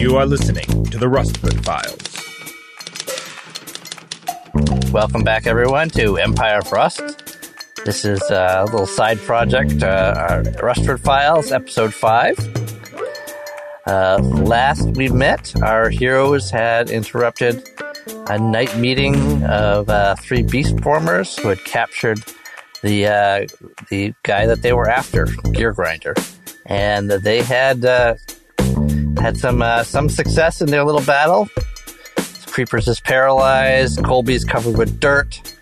You are listening to the Rustford Files. Welcome back, everyone, to Empire of Rust. This is a little side project, uh, Rustford Files, Episode 5. Uh, last we met, our heroes had interrupted a night meeting of uh, three beast formers who had captured the uh, the guy that they were after, Gear Grinder, and they had uh, had some uh, some success in their little battle. Creepers is paralyzed. Colby's covered with dirt.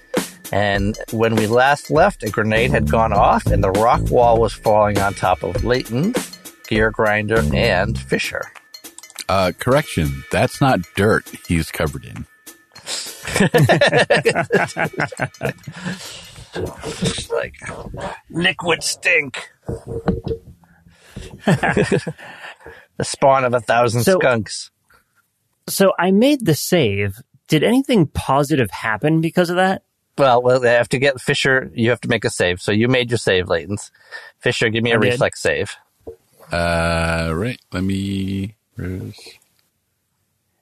And when we last left, a grenade had gone off, and the rock wall was falling on top of Leighton, Gear Grinder, and Fisher. Uh, correction. That's not dirt he's covered in. like liquid stink. the spawn of a thousand So- skunks. So I made the save. Did anything positive happen because of that? Well, well, they have to get Fisher. You have to make a save. So you made your save, Layton's. Fisher, give me a I did. reflex save. Uh, right. Let me.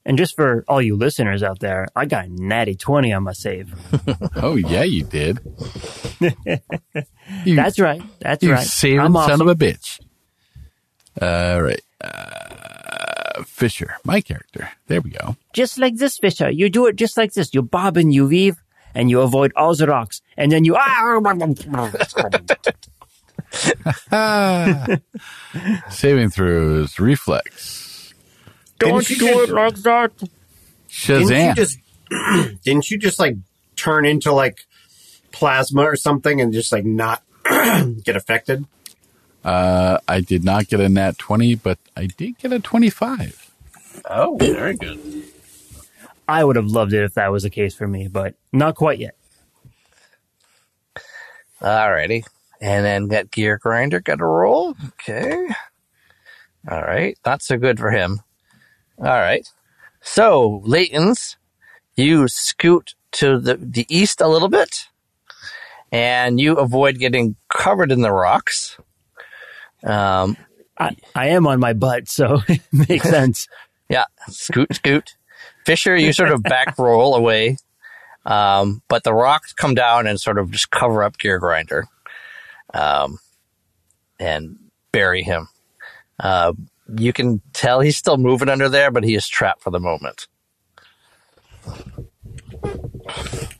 And just for all you listeners out there, I got natty 20 on my save. Oh, yeah, you did. you, That's right. That's you right. saving I'm son of a bitch. All right. Uh, Fisher, my character. There we go. Just like this, Fisher. You do it just like this. You bob and you weave and you avoid all the rocks. And then you. Ah. Saving throws, reflex. Don't you do just- it like that. Didn't you just didn't you just like turn into like plasma or something and just like not get affected? Uh, I did not get a nat 20, but I did get a 25. Oh, very good. I would have loved it if that was the case for me, but not quite yet. Alrighty. And then that gear grinder got a roll. Okay. All right. Not so good for him. All right. So, Layton's, you scoot to the, the east a little bit and you avoid getting covered in the rocks. Um, I, I am on my butt, so it makes sense. Yeah, scoot, scoot. Fisher, you sort of back roll away, um, but the rocks come down and sort of just cover up Gear Grinder, um, and bury him. Uh, you can tell he's still moving under there, but he is trapped for the moment.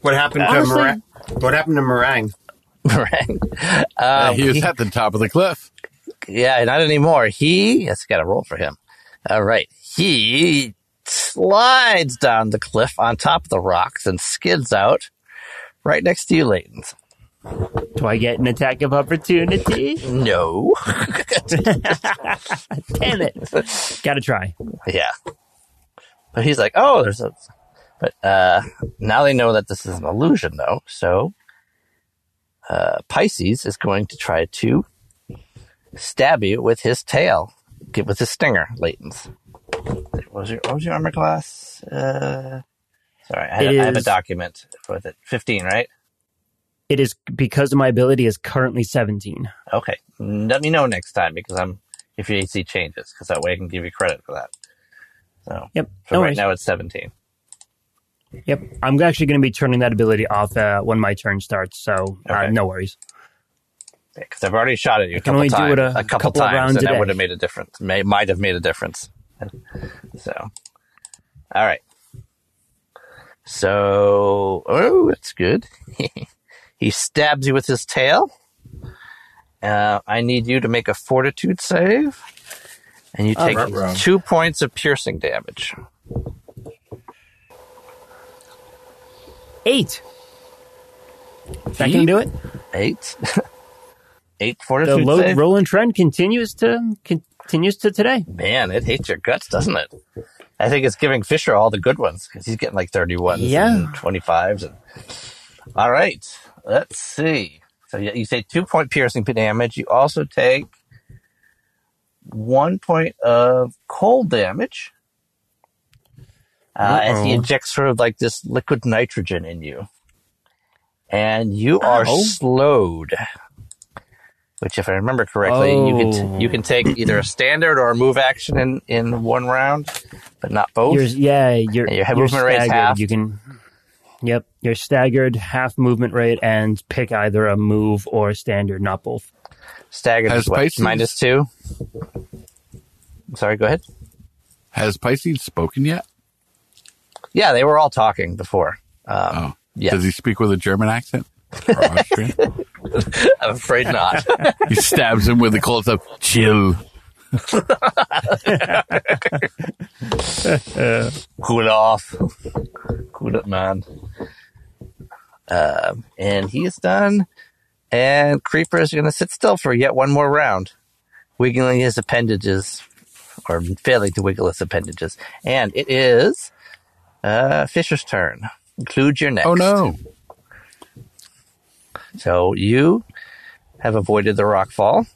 What happened to Honestly- Meringue? What happened to Meringue? right? Uh, Um, he was he- at the top of the cliff. Yeah, not anymore. He, that's got a roll for him. All right. He slides down the cliff on top of the rocks and skids out right next to you, Layton's. Do I get an attack of opportunity? No. Damn it. Gotta try. yeah. But he's like, oh, there's a. But uh, now they know that this is an illusion, though. So uh, Pisces is going to try to stab you with his tail, get with his stinger, Layton's. What was your, what was your armor class? Uh, sorry, I, It I have a document with it. 15, right? It is because my ability is currently 17. Okay. Let me know next time because I'm if your AC changes because that way I can give you credit for that. So, Yep. so no right worries. now it's 17. Yep. I'm actually going to be turning that ability off uh, when my turn starts, so uh, Okay. no worries. because I've already shot at you a can couple only do times, it a a, couple, couple times, rounds and that would have made a difference. May might have made a difference. So, all right. So, oh, that's good. he stabs you with his tail. Uh, I need you to make a fortitude save, and you Oh, take ruh-roh. two points of piercing damage. Eight. That can do it. Eight, eight The fortitude low save. rolling trend continues to continues to today. Man, it hates your guts, doesn't it? I think it's giving Fisher all the good ones because he's getting like 31s Yeah. and 25s. And... All right, let's see. So you you say two point piercing damage. You also take one point of cold damage uh, as he injects sort of like this liquid nitrogen in you. And you are Ow. slowed. which, if I remember correctly, you Oh. can you can take either a standard or a move action in, in one round, but not both. You're, yeah, And your you're movement staggered. half. You can. Yep, you're staggered, half movement rate, and pick either a move or a standard, not both. Staggered Has is what? Pisces- Minus two. Sorry, go ahead. Has Pisces spoken yet? Yeah, they were all talking before. Um, Oh. yeah. Does he speak with a German accent? Or Austrian? I'm afraid not. he stabs him with the close up. Chill. cool off. Cool up, man. Um, and he is done. And Creeper is going to sit still for yet one more round, wiggling his appendages, or failing to wiggle his appendages. And it is uh, Fisher's turn. Include your next. Oh no. So you have avoided the rock fall,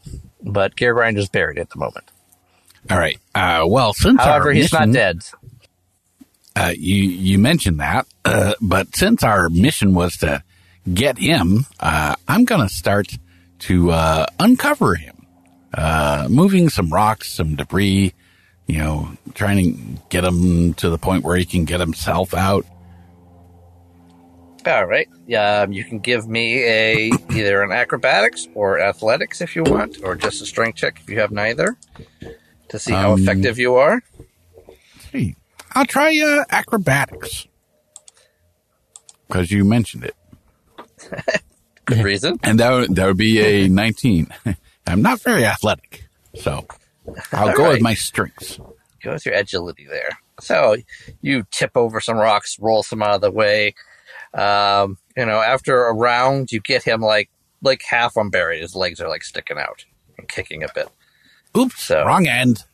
but Gear Grinder's buried at the moment. All right. Uh, well, since However, he's not dead. Uh, you you mentioned that, uh, but since our mission was to get him, uh, I'm gonna start to uh, uncover him, uh, moving some rocks, some debris, you know, trying to get him to the point where he can get himself out. All right. Um, you can give me a either an acrobatics or athletics if you want, or just a strength check if you have neither, to see how Um, effective you are. Hey, I'll try uh, acrobatics because you mentioned it, Good reason. and that would, that would be a 19. I'm not very athletic, so I'll go right. with my strengths. Go with your agility there. So you tip over some rocks, roll some out of the way. Um, you know, after a round, you get him like like half unburied. His legs are like sticking out and kicking a bit. Oops, So- wrong end.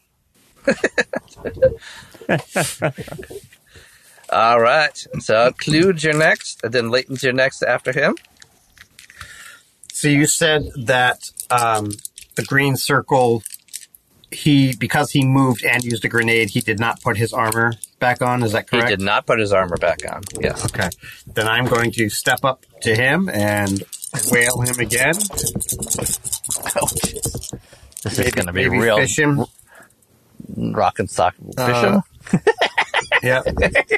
All right. So Kluge's your next, and then Leighton's your next after him. So you said that um, the green circle, he because he moved and used a grenade, he did not put his armor back on. Is that correct? He did not put his armor back on. Yes. Okay. Then I'm going to step up to him and whale him again. This is going to be maybe real fish him. rock and sock fish Uh, him. Yeah.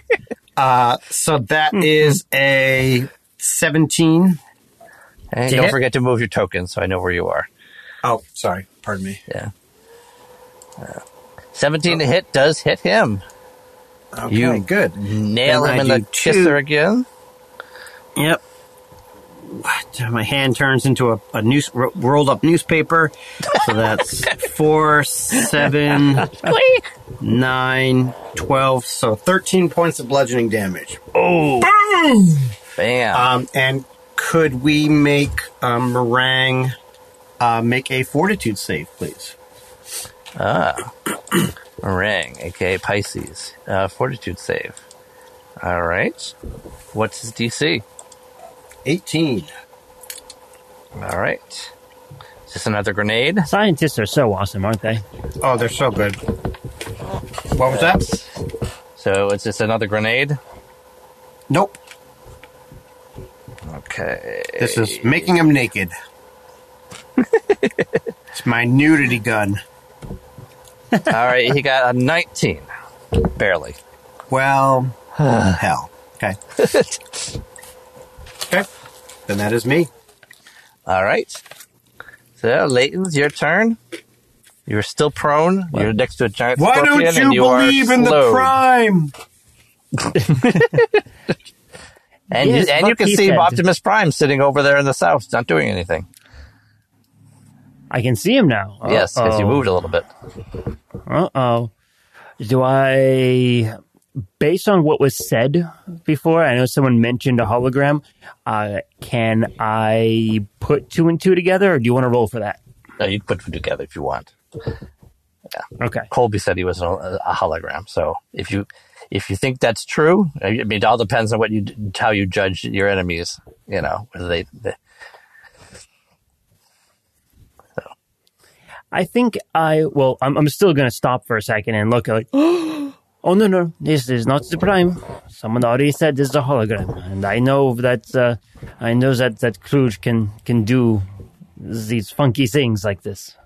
uh, so that is a 17. And to don't hit? forget to move your token so I know where you are. Oh, sorry. Pardon me. Yeah. Uh, 17 to hit does hit him. Okay, You- good. Nail Then him I in the kisser again. Yep. What? My hand turns into a, a news ro- rolled up newspaper. So that's four, seven, nine, twelve. So thirteen points of bludgeoning damage. Oh, boom, bam. Um, and could we make um, Meringue uh, make a fortitude save, please? Ah, meringue, aka Pisces. Uh, fortitude save. All right. What's his DC? Eighteen. All right. Is this another grenade? Scientists are so awesome, aren't they? Oh, they're so good. What was that? So is this another grenade? Nope. Okay. This is making him naked. it's my nudity gun. All right. He got a 19. Barely. Well, hell. Okay. okay. Then that is me. All right. So, Leighton's your turn. You're still prone. You're next to a giant Why scorpion, don't and you you believe in the slowed. crime? And Yes, you, and you can see said. Optimus Prime sitting over there in the south, not doing anything. I can see him now. Yes, because you moved a little bit. Uh oh. Do I, based on what was said before, I know someone mentioned a hologram. Uh, can I put two and two together, or do you want to roll for that? No, you can put them together if you want. Yeah. Okay. Colby said he was a, a hologram, so if you if you think that's true, I mean, it all depends on what you how you judge your enemies. You know, whether they, they I think I well. I'm, I'm still going to stop for a second and look at like. Oh no no! This is not the prime. Someone already said this is a hologram, and I know that uh, I know that that Kluge can can do these funky things like this.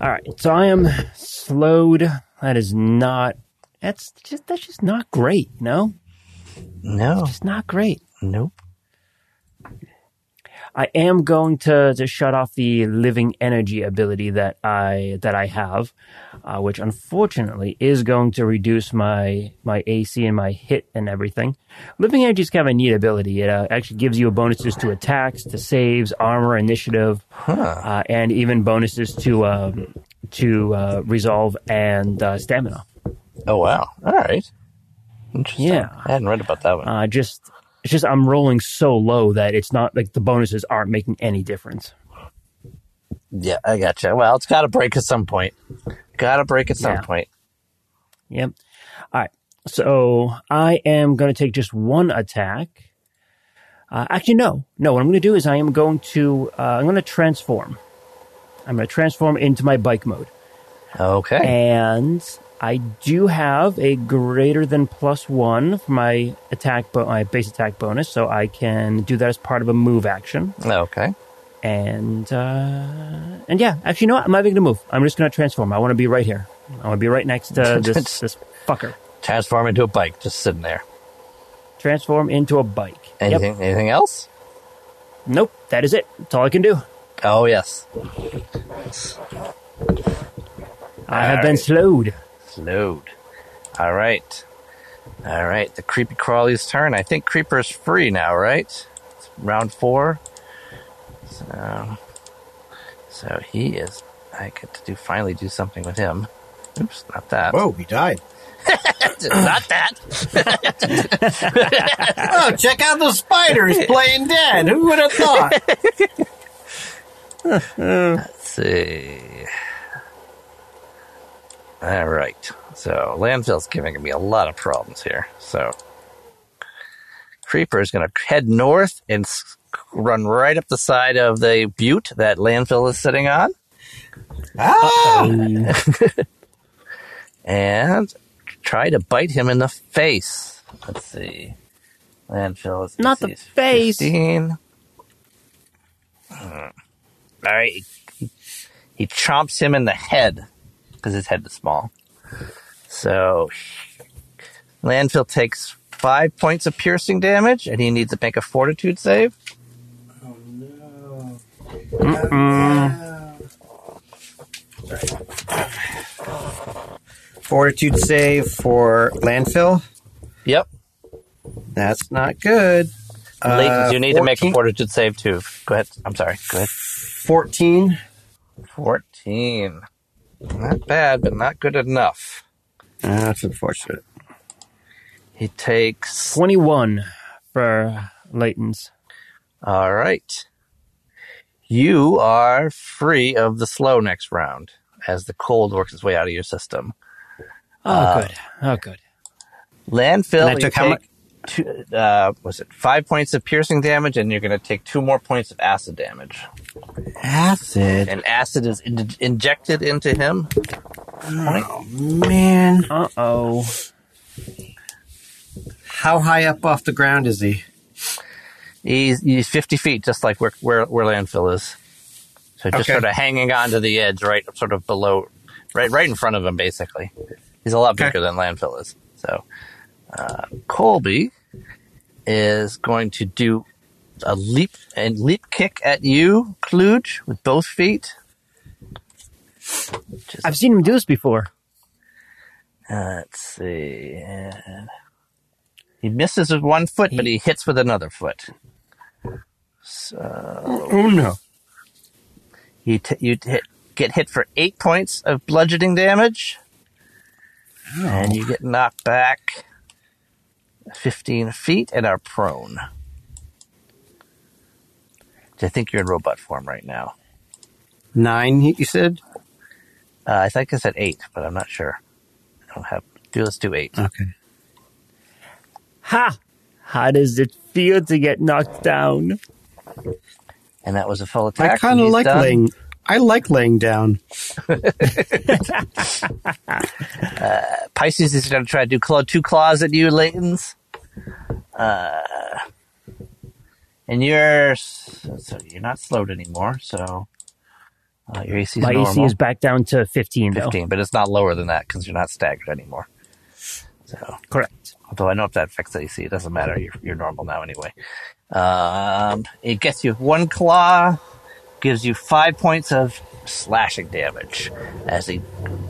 All right, so I am slowed. That is not. That's just that's just not great. You know, No, it's not great. nope. I am going to, to shut off the living energy ability that I that I have, uh, which unfortunately is going to reduce my my AC and my hit and everything. Living energy is kind of a neat ability. It uh, actually gives you bonuses to attacks, to saves, armor, initiative, uh, and even bonuses to um, to uh, resolve and uh, stamina. Oh wow! All right. Interesting. Yeah. I hadn't read about that one. Uh, just it's just I'm rolling so low that it's not like the bonuses aren't making any difference. Yeah, I gotcha. Well, it's got to break at some point. Got to break at some Yeah. point. Yep. All right. So I am going to take just one attack. Uh, actually, no, no. What I'm going to do is I am going to uh, I'm going to transform. I'm going to transform into my bike mode, Okay. and I do have a greater than plus one for my attack, bo- my base attack bonus, so I can do that as part of a move action. Okay. And uh, and yeah, actually, you know what? I'm not even going to move. I'm just going to transform. I want to be right here. I want to be right next to this this fucker. Transform into a bike, just sitting there. transform into a bike. Yep. Anything? Anything else? Nope. That is it. That's all I can do. Oh yes. I have All been slowed. Slowed. All right. All right. The creepy crawly's turn. I think Creeper's free now, right? It's round four. So, so he is. I get to do finally do something with him. Oops, not that. Whoa, he died. not that. Oh, check out the spider. He's playing dead. Who would have thought? Let's see. All right. So landfill's giving me a lot of problems here. So Creeper is going to head north and run right up the side of the butte that landfill is sitting on, Ah! and try to bite him in the face. Let's see. Landfill is Not the is face. 15. Hmm. All right. He, he chomps him in the head because his head is small. So landfill takes five points of piercing damage, and he needs to make a fortitude save. Fortitude save for landfill. Yep. That's not good. Layton, Uh, you need to make a fortitude save too. Go ahead. I'm sorry. Go ahead. 14. 14. Not bad, but not good enough. That's unfortunate. He takes. 21 for Layton's. All right. You are free of the slow next round as the cold works its way out of your system. Oh, good. Oh, good. Landfill, And I you took how take two, uh, was it five points of piercing damage, and you're going to take two more points of acid damage. Acid. And acid is in- injected into him. Oh, man. Uh oh. How high up off the ground is he? He's, he's 50 feet, just like where, where, where landfill is. So just Okay. sort of hanging on to the edge, right, sort of below, right, right in front of him, basically. He's a lot Okay. bigger than landfill is. So, uh, Colby is going to do a leap and leap kick at you, Kluge, with both feet. Which I've seen him do this before. uh, let's see. he misses with one foot, but he hits with another foot. Oh, no. You, t- you hit, get hit for eight points of bludgeoning damage, and you get knocked back 15 feet and are prone. I think you're in robot form right now. Nine, you said? Uh, I think I said eight, but I'm not sure. I don't have. Do let's do eight. Okay. Ha! How does it feel to get knocked down? And that was a full attack. I kind of like done. laying. I like laying down. Pisces is going to try to do claw, two claws at you, Layton's. Uh, and you're so you're not slowed anymore. So uh, your AC is My normal, AC is back down to 15, though. 15, but it's not lower than that because you're not staggered anymore. So Correct. although I know if that affects AC, it doesn't matter. You're you're normal now anyway. Um, it gets you one claw, gives you five points of slashing damage as he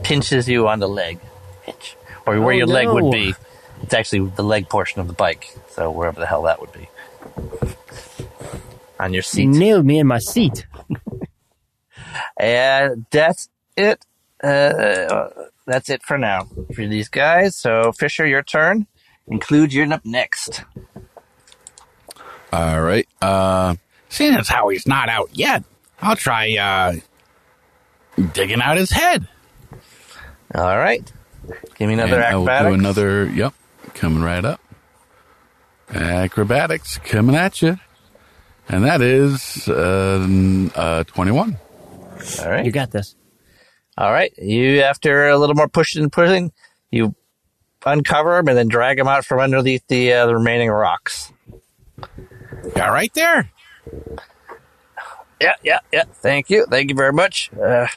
pinches you on the leg, Pinch. or where Oh, your leg would be. It's actually the leg portion of the bike, so wherever the hell that would be. On your You seat. nailed me in my seat. And that's it. Uh, that's it for now for these guys. So Fisher, your turn. Include you're up next. All right. Uh, seeing as how he's not out yet, I'll try uh, digging out his head. All right. Give me another And I will do another. Yep, coming right up. Acrobatics coming at you, and that is uh, uh, twenty-one. All right. You got this. All right. You, after a little more pushing and pushing, you uncover him and then drag him out from underneath the, uh, the remaining rocks. Yeah, right there. Yeah, yeah, yeah. Thank you. Thank you very much. Uh,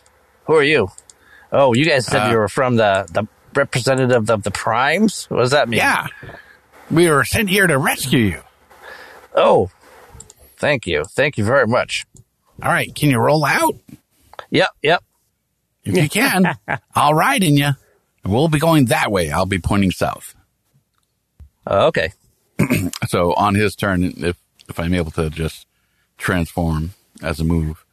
who are you? Oh, you guys said Uh, you were from the, the representative of the primes? What does that mean? Yeah, we were sent here to rescue you. Oh, thank you. Thank you very much. All right, can you roll out? Yep, yep. If you can, I'll ride in you. We'll be going that way. I'll be pointing south. Oh, okay. So on his turn, if if I'm able to just transform as a move,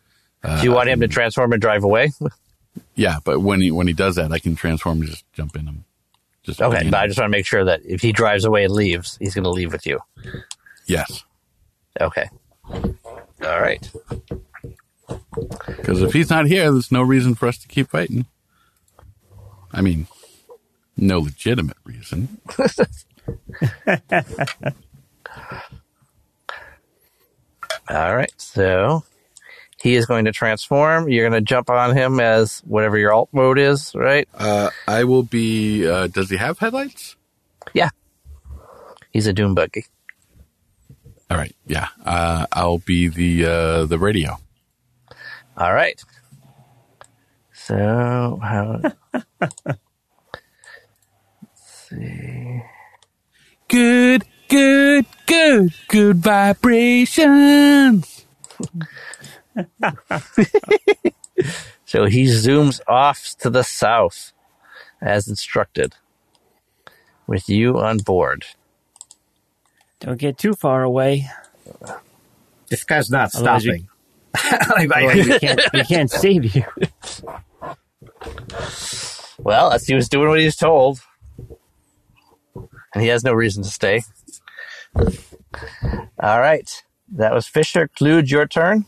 uh, Do you want him to transform and drive away? yeah. But when he when he does that, I can transform and just jump in him. Just Okay, in but I just want to make sure that if he drives away and leaves, he's going to leave with you. yes, Okay. All right. because if he's not here, there's no reason for us to keep fighting. I mean, no legitimate reason. All right. So he is going to transform. You're going to jump on him as whatever your alt mode is, right? Uh, I will be. Uh, does he have headlights? Yeah. He's a doom buggy. All right, yeah. Uh, I'll be the uh, the radio. All right. So how? let's see. Good, good, good, good vibrations. So he zooms off to the south, as instructed, with you on board. Don't get too far away. This guy's not Otherwise stopping. Like, we can't, we can't save you. Well, as he was doing what he was told, and he has no reason to stay. All right, that was Fisher. Kluge, your turn.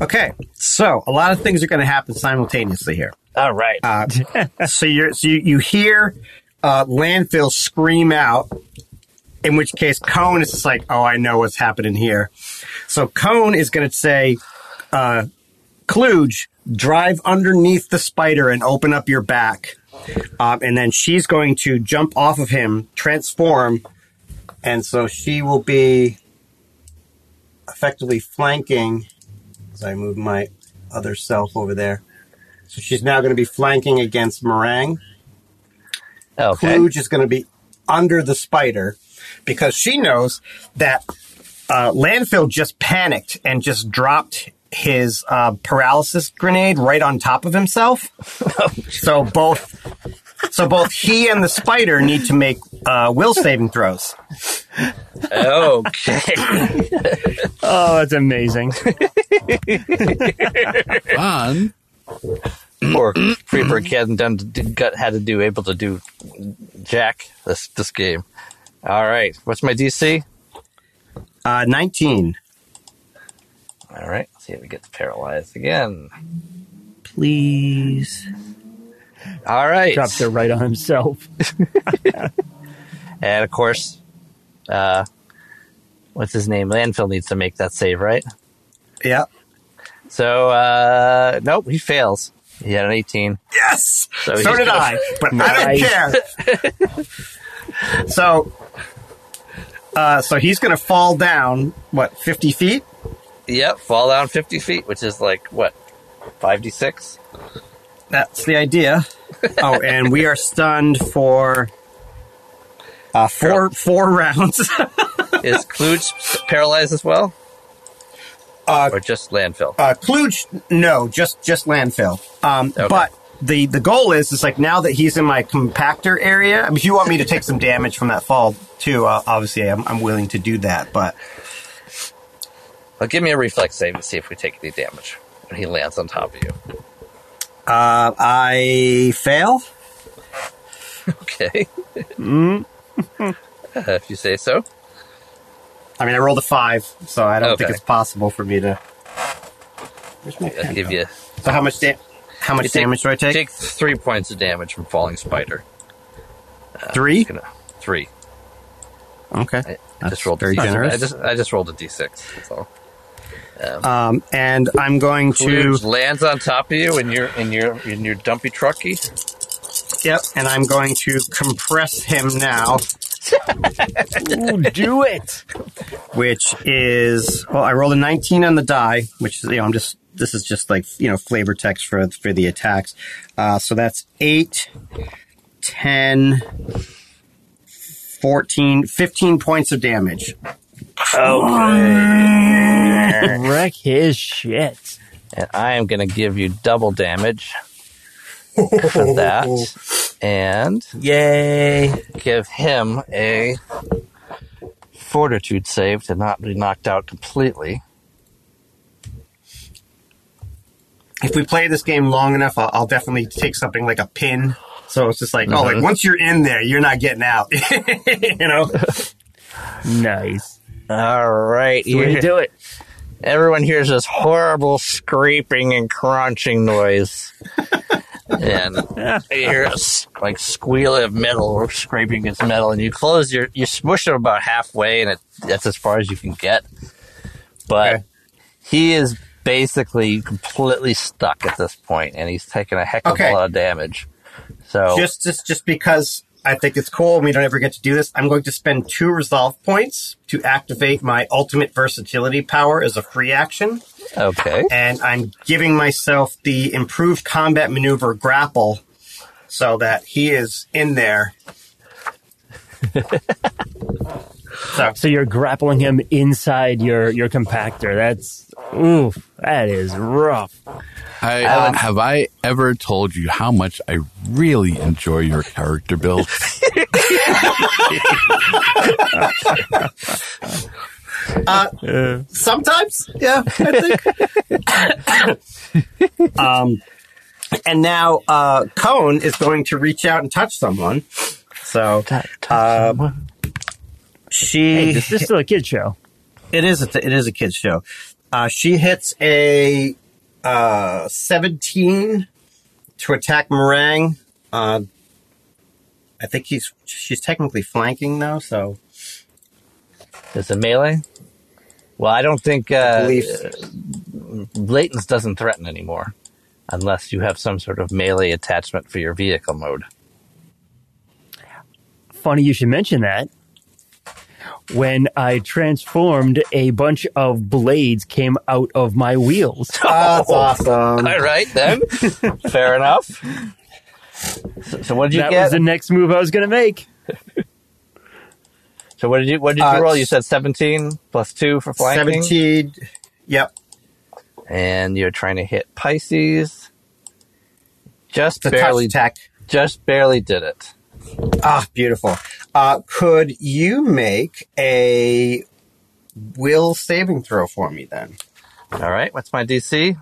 okay, so a lot of things are going to happen simultaneously here. All right. Uh, so you're so you, you hear uh, landfill scream out. In which case, Cone is just like, "Oh, I know what's happening here." So Cone is going to say, uh, "Kluge, drive underneath the spider and open up your back." Um, and then she's going to jump off of him, transform, and so she will be effectively flanking. As I move my other self over there. So she's now going to be flanking against Meringue. okay. Kluge is going to be under the spider because she knows that uh, Landfill just panicked and just dropped his uh, paralysis grenade right on top of himself. so both, so both he and the spider need to make uh, will saving throws. Okay. Oh, that's amazing. Fun. Poor Freeberg hadn't done got had to do able to do Jack this this game. All right. What's my DC? Uh, Nineteen. All right. Let's see if we get paralyzed again. Please. All right. Dropped it right on himself. And of course, uh, what's his name? Landfill needs to make that save, right? Yeah. So, uh, nope, he fails. He had an 18. Yes. So So, did gonna- I, but I don't care. so Uh, so he's going to fall down, what, 50 feet? Yep, fall down 50 feet, which is like, what, 5d6? That's the idea. oh, and we are stunned for uh, four four rounds. Is Kluge paralyzed as well? Uh, or just landfill? uh, Kluge, no, just just landfill. Um, Okay. But the the goal is is like now that he's in my compactor area. I mean, if you want me to take some damage from that fall too, uh, obviously I'm, I'm willing to do that. But Well, give me a reflex save and see if we take any damage when he lands on top of you. Uh, I fail. Okay. Uh, if you say so. I mean, I rolled a five, so I don't think it's possible for me to. Where's my pen give you So how much da- how much take- damage do I take? Take three points of damage from falling spider. Three. Gonna- Three. Okay. I That's just rolled. very I just I just rolled a d6. That's all. Um, and I'm going to. Lands on top of you in your in your in your dumpy trucky. Yep, and I'm going to compress him now, Ooh, do it. which is well, I rolled a 19 on the die, which is you know I'm just this is just like you know flavor text for for the attacks. Uh, so that's 8, 10, 14, 15 points of damage. Oh wreck his shit. and I am going to give you double damage for that, and Yay! give him a fortitude save to not be knocked out completely. If we play this game long enough, I'll, I'll definitely take something like a pin. So it's just like, oh, like mm-hmm. once you're in there, you're not getting out. you know? Nice. All right, to do it. everyone hears this horrible scraping and crunching noise. and you hear a like squeal of metal or scraping against metal, and you close your you smush him about halfway, and it, that's as far as you can get. But Okay. he is basically completely stuck at this point, and he's taking a heck of Okay. a lot of damage. So just just just because I think it's cool. And we don't ever get to do this, I'm going to spend two resolve points to activate my ultimate versatility power as a free action, okay, and I'm giving myself the improved combat maneuver grapple so that he is in there. so So you're grappling him inside your your compactor. That's oof. That is rough. I, Um, have I ever told you how much I really enjoy your character build? sometimes, yeah, I think. um, and now uh, Cone is going to reach out and touch someone. So uh, she Hey, this is still a kid show. It is. A, it is a kids show. Uh, she hits a uh, seventeen to attack Meringue. Uh, I think he's she's technically flanking though, so is it melee? Well, I don't think I uh, believe doesn't threaten anymore, unless you have some sort of melee attachment for your vehicle mode. Funny you should mention that. When I transformed, a bunch of blades came out of my wheels. that's awesome. All right, then. Fair enough. So, so what did you that get? was the next move I was going to make. so what did you what did you Uh, roll? You said seventeen plus two for flanking, Seventeen. Yep, and you're trying to hit Pisces. Just the barely, attack. just barely did it. Ah, beautiful. Uh, could you make a will saving throw for me then? All right, what's my DC?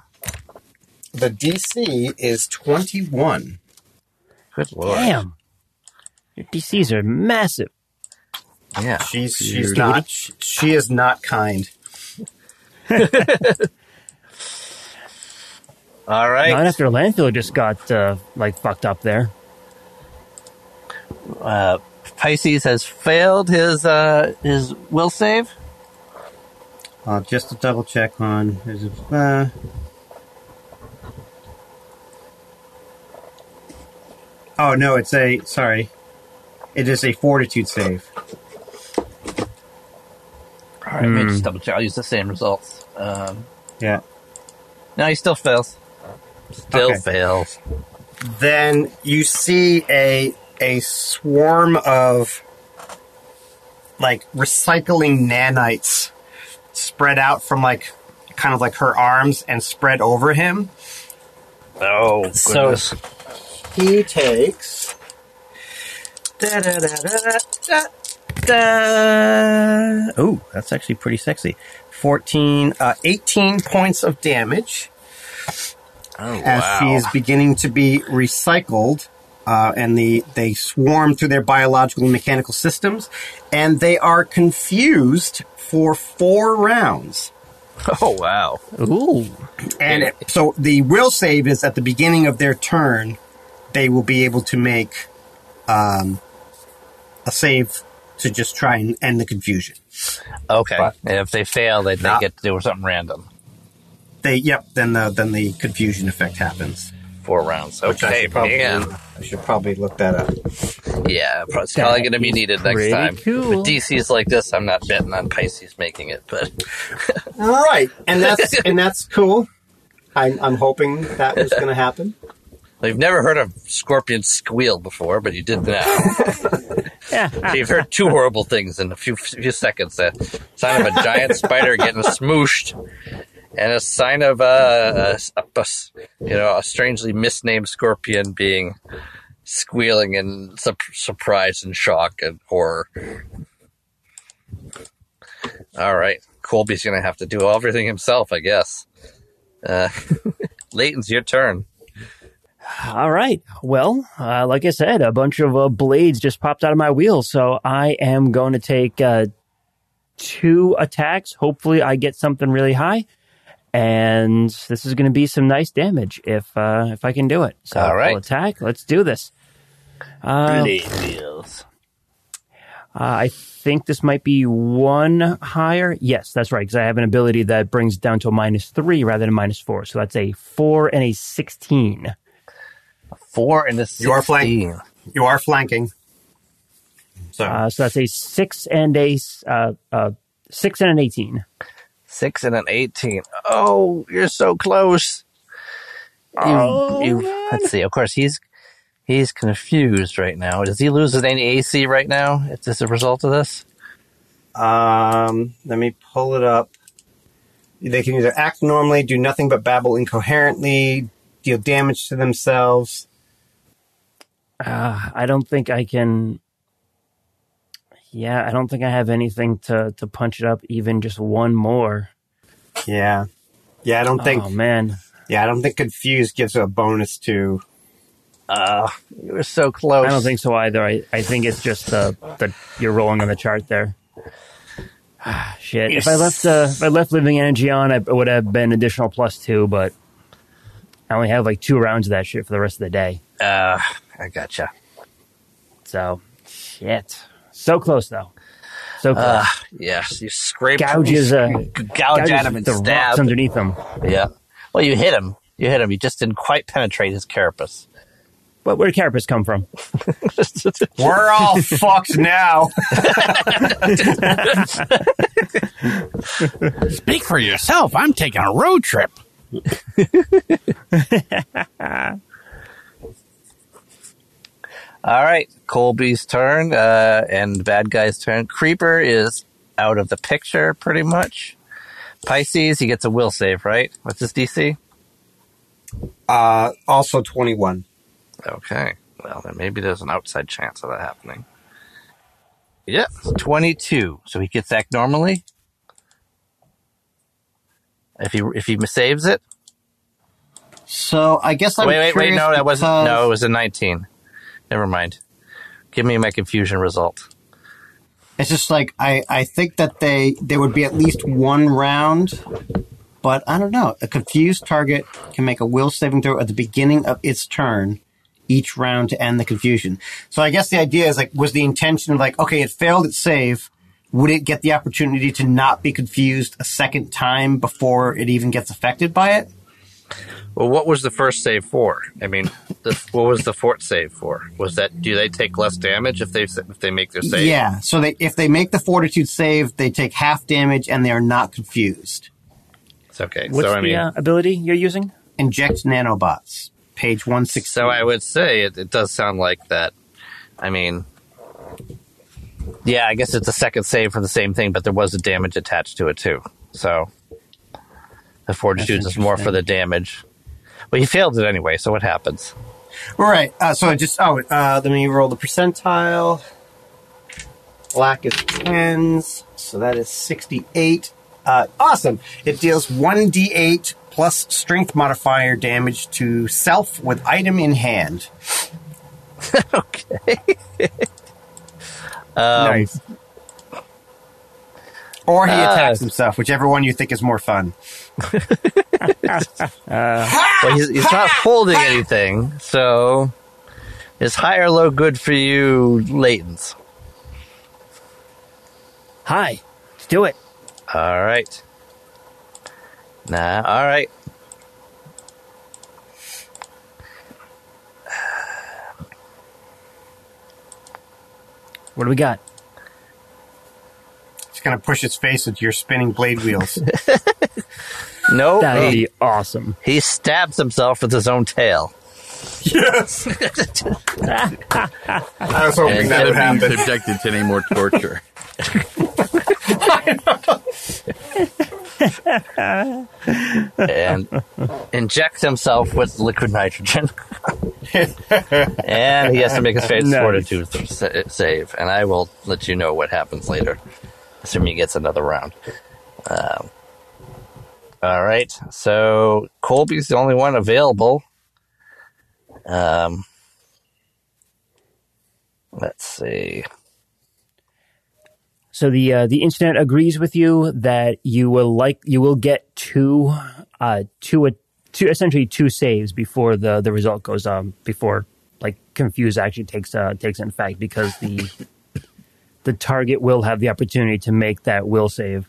The DC is twenty-one. Good lord. Damn. Your DCs are massive. Yeah. She's she's not she, she is not kind. All right. Not after landfill just got uh, like fucked up there. Uh, Pisces has failed his uh, his will save. Uh, just to double check on. There's a, uh, oh no, it's a sorry. It is a fortitude save. All right, let me just double check. I'll use the same results. Um, Yeah. no, he still fails. Still Okay. fails. then you see a a swarm of like recycling nanites spread out from like kind of like her arms and spread over him. Oh, So he takes da, da, da, da, da, da. Ooh, that's actually pretty sexy. 14 uh, 18 points of damage. oh, as wow. he is beginning to be recycled, uh, and the they swarm through their biological and mechanical systems, and they are confused for four rounds. Oh, wow. Ooh. And it- so the will save is at the beginning of their turn. They will be able to make um, a save to just try and end the confusion. Okay. But- And if they fail, they, they Not- get to do something random. They yep. Then the then the confusion effect happens. Four rounds. Which I Okay, should probably man. I should probably look that up. Yeah, it's probably going to be needed next time. cool. With DCs like this, I'm not betting on Pisces making it, but Right, and that's and that's cool. I'm I'm hoping that was going to happen. we've never heard a scorpion squeal before, but you did now. Yeah. So you've heard two horrible things in a few few seconds: a sign of a giant spider getting smooshed, and a sign of a, a, a you know a strangely misnamed scorpion being squealing in su- surprise and shock and horror. All right, Colby's gonna have to do everything himself, I guess. Uh, Leighton's your turn. All right. Well, uh, like I said, a bunch of uh, blades just popped out of my wheel, so I am going to take uh, two attacks. Hopefully, I get something really high, and this is going to be some nice damage if uh, if I can do it. So, All right. full attack. Let's do this. Uh, deals. Uh, I think this might be one higher. Yes, that's right, because I have an ability that brings down to a minus three rather than a minus four. So that's a four and a 16. Four and a sixteen. You are flanking. You are flanking. So Uh, so that's a six and a uh, uh, six and an 18. Six and an eighteen. Oh, you're so close. You, Oh, you, man. let's see. Of course, he's he's confused right now. Does he lose his any AC right now? Is this a result of this? um, let me pull it up. They can either act normally, do nothing but babble incoherently, deal damage to themselves. Uh, I don't think I can. Yeah, I don't think I have anything to, to punch it up even just one more. Yeah, yeah. I don't think. oh, man. Yeah, I don't think confused gives a bonus to. Uh, you were so close. I don't think so either. I, I think it's just the, the you're rolling on the chart there. Ah, Shit. If I left uh, if I left living energy on, it would have been additional plus two, but I only have like two rounds of that shit for the rest of the day. Uh, I gotcha. So shit. So close though. So close. Uh, yes, you scrape gouges uh, gouge gouges at him and the stab. rocks underneath them. Yeah. Well, you hit him. You hit him. You just didn't quite penetrate his carapace. But where did carapace come from? We're all fucked now. Speak for yourself. I'm taking a road trip. All right, Colby's turn, uh, and bad guy's turn. Creeper is out of the picture, pretty much. Pisces, he gets a will save, right? What's his DC? Uh, also twenty-one. Okay, well, then maybe there's an outside chance of that happening. Yep, 22. So he gets act normally. If he if he saves it. So I guess I'm wait, wait, wait. No, that wasn't. No, it was a 19. Never mind. Give me my confusion result. It's just like I, I think that they there would be at least one round, but I don't know. A confused target can make a will saving throw at the beginning of its turn each round to end the confusion. So I guess the idea is like was the intention of like okay, it failed its save. Would it get the opportunity to not be confused a second time before it even gets affected by it? Well, what was the first save for? I mean, the, what was the fort save for? Was that do they take less damage if they if they make their save? Yeah. So they if they make the fortitude save, they take half damage and they are not confused. it's okay. What's so I the mean, uh, ability you're using? Inject nanobots. Page one sixty. so I would say it, it does sound like that. I mean, yeah, I guess it's a second save for the same thing, but there was a damage attached to it too. So the fortitude is more for the damage. But he failed it anyway, so what happens? Right. Uh, so I just oh, uh, let me roll the percentile. Black is tens, so that is sixty-eight. Uh, awesome. It deals one d8 plus strength modifier damage to self with item in hand. okay. nice. Or he Ah. attacks himself, whichever one you think is more fun. Well, he's, he's not holding anything, so is high or low good for you, Layton's? Hi. Let's do it. All right. Nah, all right. What do we got? Just gonna push its face into your spinning blade wheels. No, That would be awesome. he stabs himself with his own tail. yes. I was hoping And that would Instead of being happen. subjected to any more torture. and injects himself with liquid nitrogen. and he has to make his face Nice. fortitude save. And I will let you know what happens later, assuming he gets another round. Um, all right. So Colby's the only one available. Um, let's see. So the uh, the internet agrees with you that you will like you will get two uh two a, two essentially two saves before the the result goes um before like confuse actually takes uh takes in effect because the the target will have the opportunity to make that will save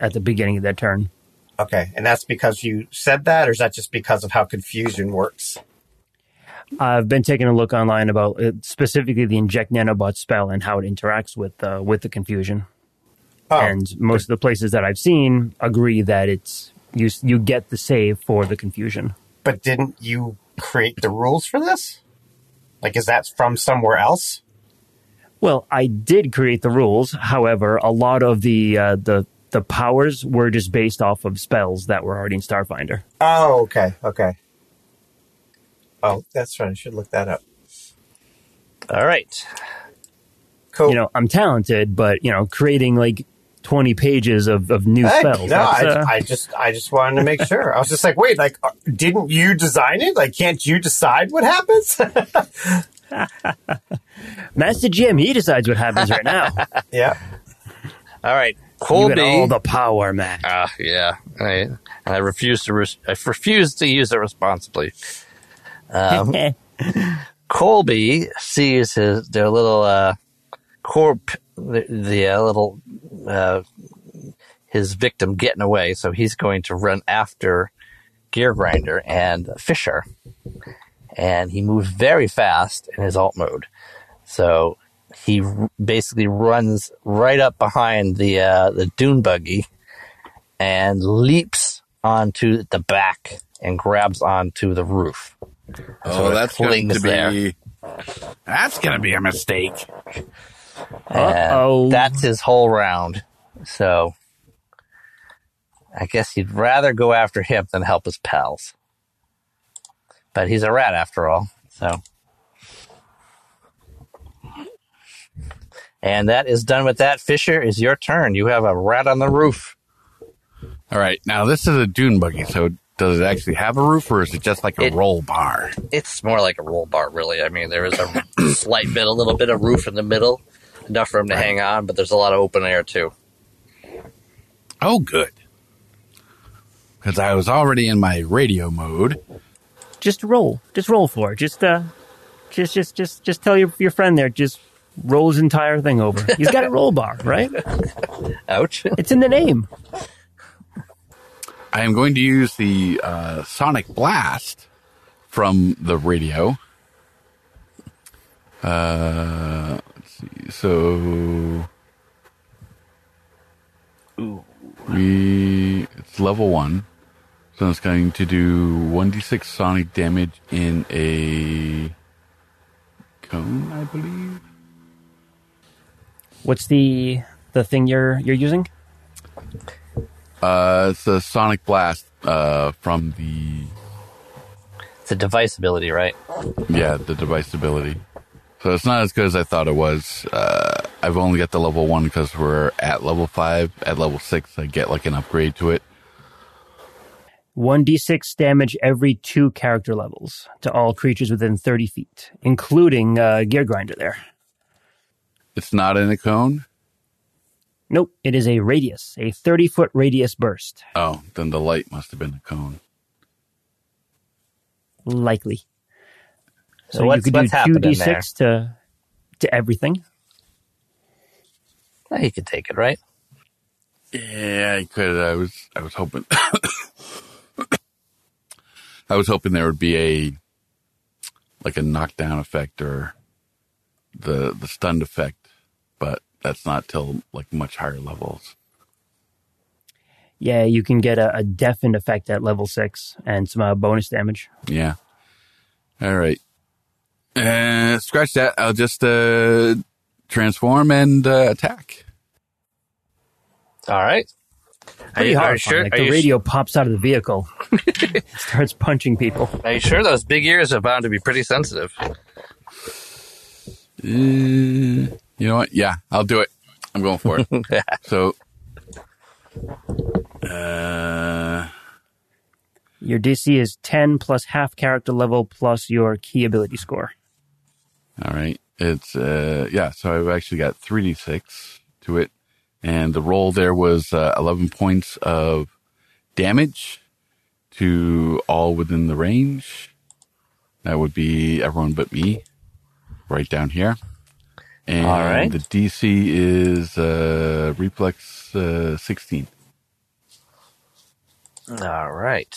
at the beginning of that turn. Okay, and that's because you said that, or is that just because of how confusion works? I've been taking a look online about uh, specifically the inject nanobot spell and how it interacts with uh, with the confusion. Oh, and most of the places that I've seen agree that it's you you get the save for the confusion. but didn't you create the rules for this? Like, is that from somewhere else? Well, I did create the rules. However, a lot of the uh, the the powers were just based off of spells that were already in Starfinder. Oh, okay, okay. Oh, that's right. I should look that up. All right. Cool. You know, I'm talented, but you know, creating like 20 pages of, of new Hey, spells. no, I, uh, I just, I just wanted to make sure. I was just like, wait, like, uh, didn't you design it? Like, can't you decide what happens? Master Jim, he decides what happens right now. yeah. All right. Colby. get all the power, man. Ah, yeah. I, and I refuse to. Res- I refuse to use it responsibly. Um, Colby sees his their little uh, corp, the, the uh, little uh, his victim getting away, so he's going to run after Gear Grinder and Fisher, and he moves very fast in his alt mode. So he r- basically runs right up behind the uh, the dune buggy and leaps onto the back and grabs onto the roof. Oh, it that's going clings to be. That's going to be a mistake. Uh-oh. that's his whole round. So I guess he'd rather go after him than help his pals. But he's a rat after all. So And that is done with that. Fisher is your turn. You have a rat on the roof. All right. Now, this is a dune buggy, so does it actually have a roof or is it just like a It- roll bar? It's more like a roll bar, really. I mean, there is a slight bit, a little bit of roof in the middle, enough for him to hang on, but there's a lot of open air too. Oh, good. Because I was already in my radio mode. Just roll. Just roll for it. Just uh just just just just tell your your friend there just roll his entire thing over. He's got a roll bar, right? Ouch. It's in the name. I am going to use the uh, sonic blast from the radio. Uh, let's see. So we it's level one, so it's going to do one d six sonic damage in a cone, I believe. What's the the thing you're you're using? Uh, it's a sonic blast uh, from the It's a device ability, right? Yeah, the device ability. So it's not as good as I thought it was. Uh, I've only got the level one because we're at level five. At level six, I get like an upgrade to it. 1d6 damage every two character levels to all creatures within 30 feet, including uh, Gear Grinder there. It's not in a cone. Nope, it is a radius, a 30 foot radius burst. Oh, then the light must have been a cone. Likely. So So, you what's- could what's do 2d6 to, to everything. Yeah, you could take it, right? Yeah, I could. I was. I was hoping. I was hoping there would be a like a knockdown effect or the the stunned effect, but that's not till like much higher levels. Yeah, you can get a, a deafened effect at level 6 and some uh, bonus damage. Yeah. All right. Uh, scratch that. I'll just uh, transform and uh, attack. All right. Are Pretty you, are hard. you sure? Like are, the you, radio pops out of the vehicle, starts punching people. are you sure those big ears are bound to be pretty sensitive? Uh, you know what? Yeah, I'll do it. I'm going for it. so, uh, Your DC is 10 plus half character level plus your key ability score. all right. It's uh, yeah. So I've actually got three d six to it, and the roll there was uh, eleven points of damage to all within the range. That would be everyone but me, right down here. And All right. the DC is uh, reflex uh, sixteen. All right.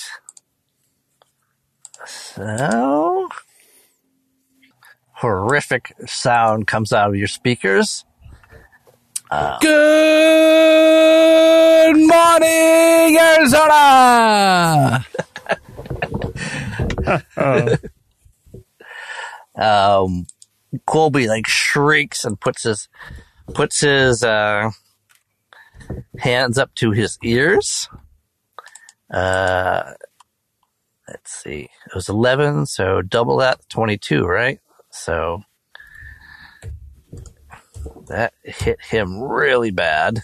So, horrific sound comes out of your speakers. Good morning, Arizona. um, Colby like shrieks and puts his puts his uh, hands up to his ears. Uh, let's see, it was eleven, so double that, twenty-two, right? So that hit him really bad.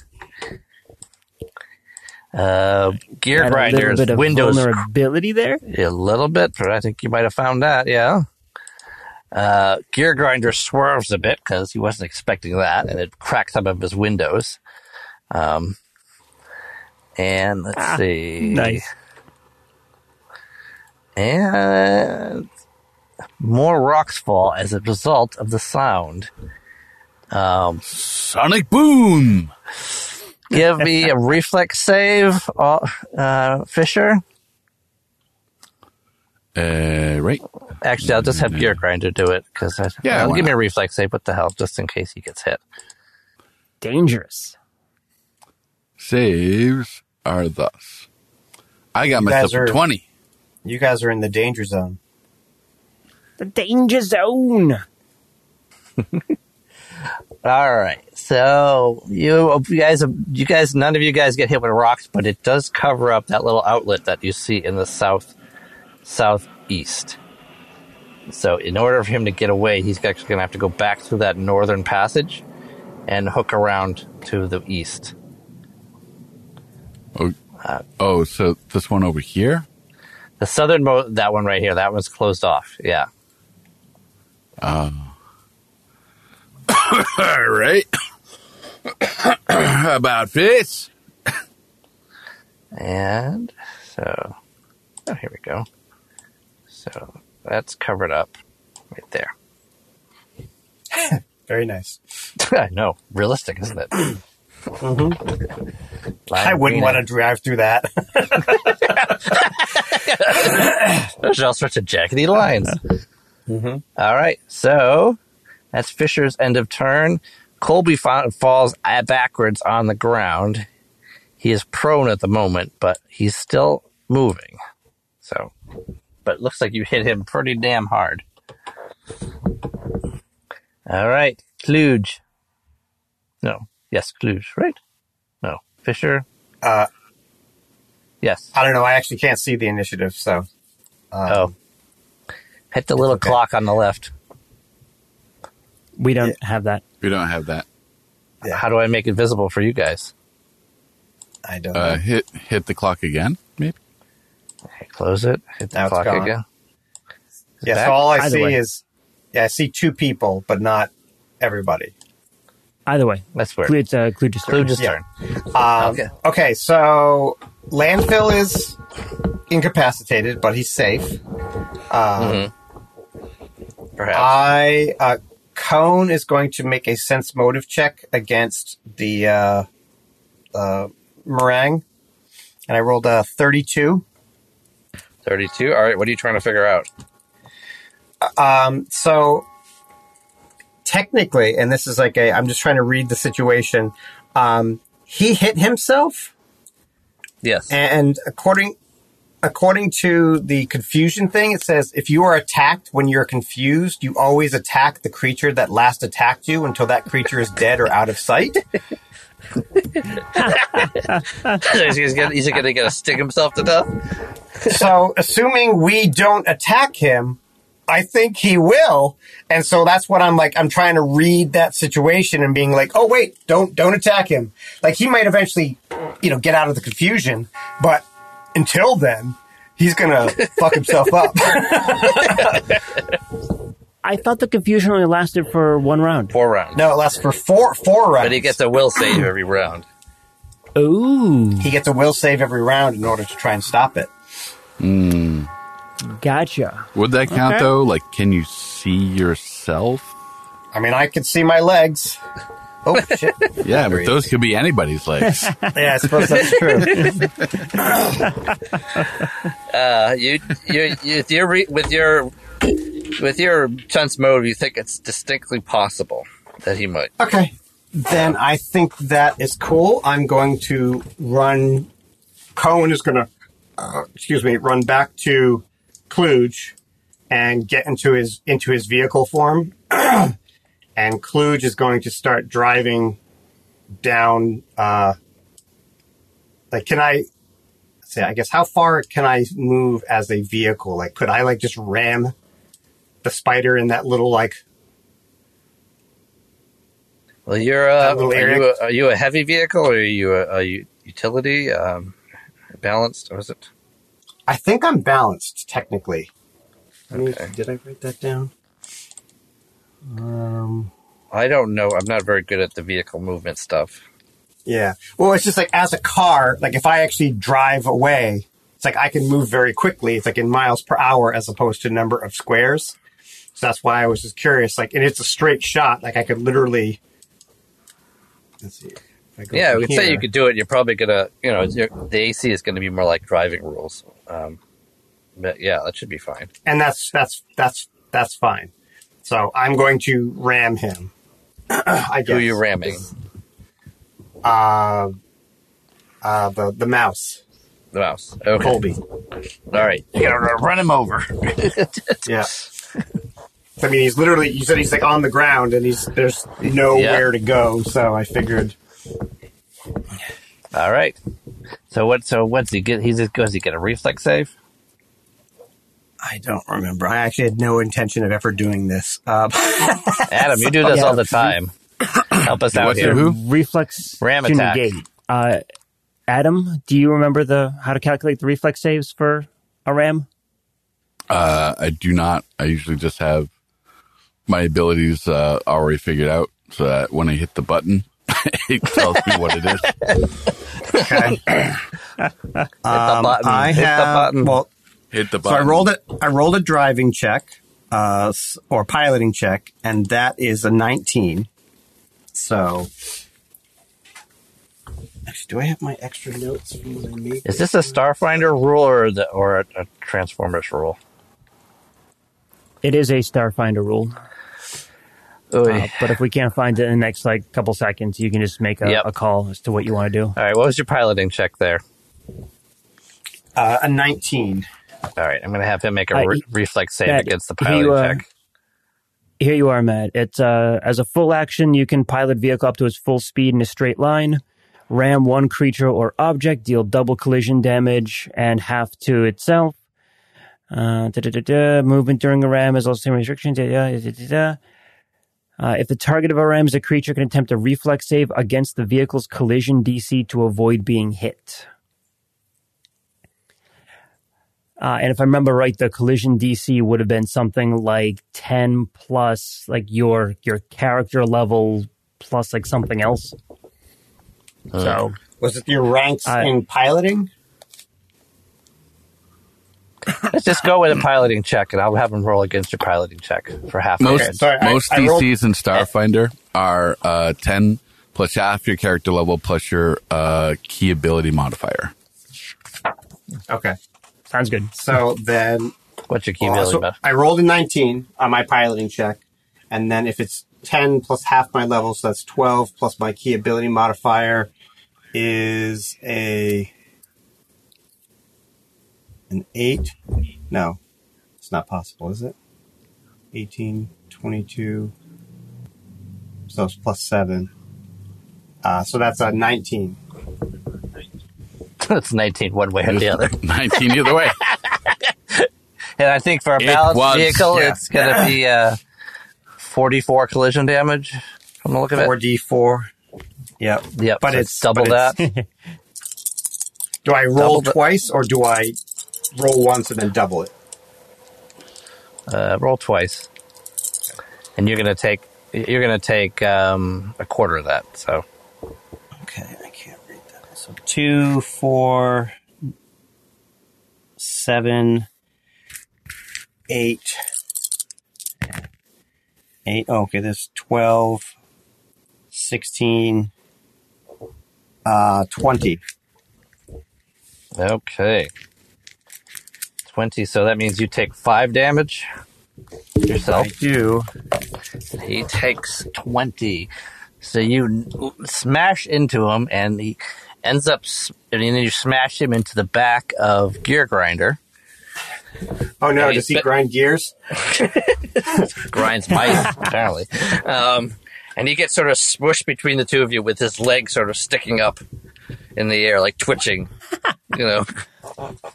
Uh, gear Had a little grinders, bit of windows vulnerability there. a little bit, but I think you might have found that, yeah. Uh, Gear Grinder swerves a bit because he wasn't expecting that, and it cracked some of his windows. Um, and let's Ah, see. Nice. And more rocks fall as a result of the sound. Um, Sonic boom. give me a reflex save, uh, uh, Fisher. Uh, right. Actually, I'll just have Gear Grinder do it because Yeah, yeah, why give me a reflex save. What the hell? Just in case he gets hit. Dangerous. Saves are thus. I got You myself guys a are- 20. You guys are in the danger zone. The danger zone. All right. So you, you guys, you guys, none of you guys get hit with rocks, but it does cover up that little outlet that you see in the south, southeast. So in order for him to get away, he's actually going to have to go back through that northern passage and hook around to the east. Oh, uh, oh, so this one over here? The southern, mo- that one right here, that one's closed off. Yeah. All right. How about this? And so, oh, here we go. So that's covered up right there. Very nice. I know, realistic, isn't it? Mm-hmm. I wouldn't want to drive through that. There's all sorts of jaggedy lines. Mm-hmm. All right, so that's Fisher's end of turn. Colby fa- falls backwards on the ground. He is prone at the moment, but he's still moving. So, but it looks like you hit him pretty damn hard. All right, Kluge. No, yes, Kluge, right? No, Fisher. Uh, Yes. I don't know. I actually can't see the initiative, so. Um, Oh, hit the little okay. clock on the left. We don't have that. We don't have that. Yeah. How do I make it visible for you guys? I don't Uh, know. hit hit the clock again, maybe. Okay, close it. Hit the Now clock gone. again. Yeah, so all I Either see way. is, yeah, I see two people, but not everybody. Either way, That's weird. it's uh, Kluge's turn. Kluge's Yeah. turn. Um, Okay. okay. so landfill is incapacitated, but he's safe. Um, Perhaps. I uh, Cohen is going to make a sense motive check against the uh, uh, meringue, and I rolled a thirty-two. 32. All right, what are you trying to figure out? Um, so technically, and this is like a, I'm just trying to read the situation. Um, he hit himself, Yes. and according according to the confusion thing, it says if you are attacked when you're confused, you always attack the creature that last attacked you until that creature is dead or out of sight. he's, he's gonna, he's gonna stick himself to death. so, assuming we don't attack him, I think he will. And so that's what I'm like. I'm trying to read that situation and being like, oh wait, don't don't attack him. Like he might eventually, you know, get out of the confusion, but until then, he's gonna fuck himself up. I thought the confusion only lasted for one round. Four rounds. no, it lasts for four four rounds. But he gets a will save every round. Ooh, he gets a will save every round in order to try and stop it. Mm. gotcha. Would that count Okay. though? Like, can you see yourself? I mean, I could see my legs. Oh shit! Yeah, but those could be anybody's legs. Yeah, I suppose that's true. Uh, you, you, you, with your, re- with your, with your sense mode, you think it's distinctly possible that he might. Okay. Then I think that is cool. I'm going to run. Cohen is going to, uh, excuse me, run back to Kluge and get into his into his vehicle form. and Kluge is going to start driving down. Uh, like, can I say? I guess how far can I move as a vehicle? Like, could I like just ram the spider in that little like Well, you're, uh, are you, a, are you a heavy vehicle or are you a utility, um, balanced? Or is it? I think I'm balanced technically. Okay. Did I write that down? Um. I don't know. I'm not very good at the vehicle movement stuff. Yeah. Well, it's just like as a car, like if I actually drive away, it's like I can move very quickly. It's like in miles per hour as opposed to number of squares. So that's why I was just curious. Like, and it's a straight shot. Like I could literally. Let's see. If I go Yeah, we could say you could do it. You're probably gonna, you know, your, the AC is going to be more like driving rules. Um, but yeah, that should be fine. and that's that's that's that's fine. So I'm going to ram him. I guess. Who are you ramming? Uh, uh, the the mouse, The mouse. Okay. Colby. All right. You gotta run him over. Yeah. I mean, he's literally. You said he's like on the ground, and he's there's nowhere to go. So I figured. All right. So what? So what's he get? He's does he get a reflex save? I don't remember. I actually had no intention of ever doing this. Uh, Adam, you do this Yeah. all the time. Help us out What's here. who? Reflex Ram attack. negate. Uh, Adam, do you remember the how to calculate the reflex saves for a ram? Uh, I do not. I usually just have my abilities uh, already figured out, so that when I hit the button, it tells me what it is. okay. Hit the Um, button. I Hit have. the button. Well, Hit the so I button. rolled it. I rolled a driving check, uh, or piloting check, and that is a 19. So do I have my extra notes from when I made Is this a Starfinder rule or the or a, a Transformers rule? It is a Starfinder rule, uh, but if we can't find it in the next like couple seconds, you can just make a, Yep. a call as to what you want to do. All right, what was your piloting check there? uh, a 19? All right, I'm going to have him make a Uh, re- he- reflex save Matt, against the he, piloting uh, check. Here you are, Matt. It's uh, as a full action, you can pilot vehicle up to its full speed in a straight line, ram one creature or object, deal double collision damage and half to itself. Uh, da, da, da, da. Movement during a ram is also same restrictions. Uh, if the target of a ram is a creature, can attempt a reflex save against the vehicle's collision DC to avoid being hit. Uh, and if I remember right, the collision DC would have been something like ten plus, like your your character level plus like something else. So Was it your ranks I- in piloting? Let's just go with a piloting check, and I'll have him roll against your piloting check for half. Most a sorry, I- most I rolled- DCs in Starfinder are uh, ten plus half your character level plus your uh, key ability modifier. Okay. Sounds good. So then What's your key Well, ability? so buff? I rolled a 19 on my piloting check. And then if it's 10 plus half my level, so that's 12 plus my key ability modifier is a an 8. No, it's not possible, is it? 18, 22. So it's plus 7. Uh, so that's a 19. It's 19 one way or the other. Nineteen either way. And I think for a It balanced was, vehicle, yeah. it's going to be uh, 44 collision damage. From the look of it. 4d4. Yep. Yep, But so it's double but that. Do I roll Double the- twice or do I roll once and then double it? Uh, roll twice, and you're going to take you're going to take um, a quarter of that. So Okay, I can't read that. So two, four, seven, eight, eight. Oh, okay, there's 12, 16, uh, 20. okay, 20. So that means you take five damage yourself. I do. He takes 20. So you smash into him, and he ends up, and then you smash him into the back of Gear Grinder. Oh no, does he grind gears? Grinds mice, apparently. Um, and he gets sort of smushed between the two of you with his leg sort of sticking up in the air, like twitching. You know,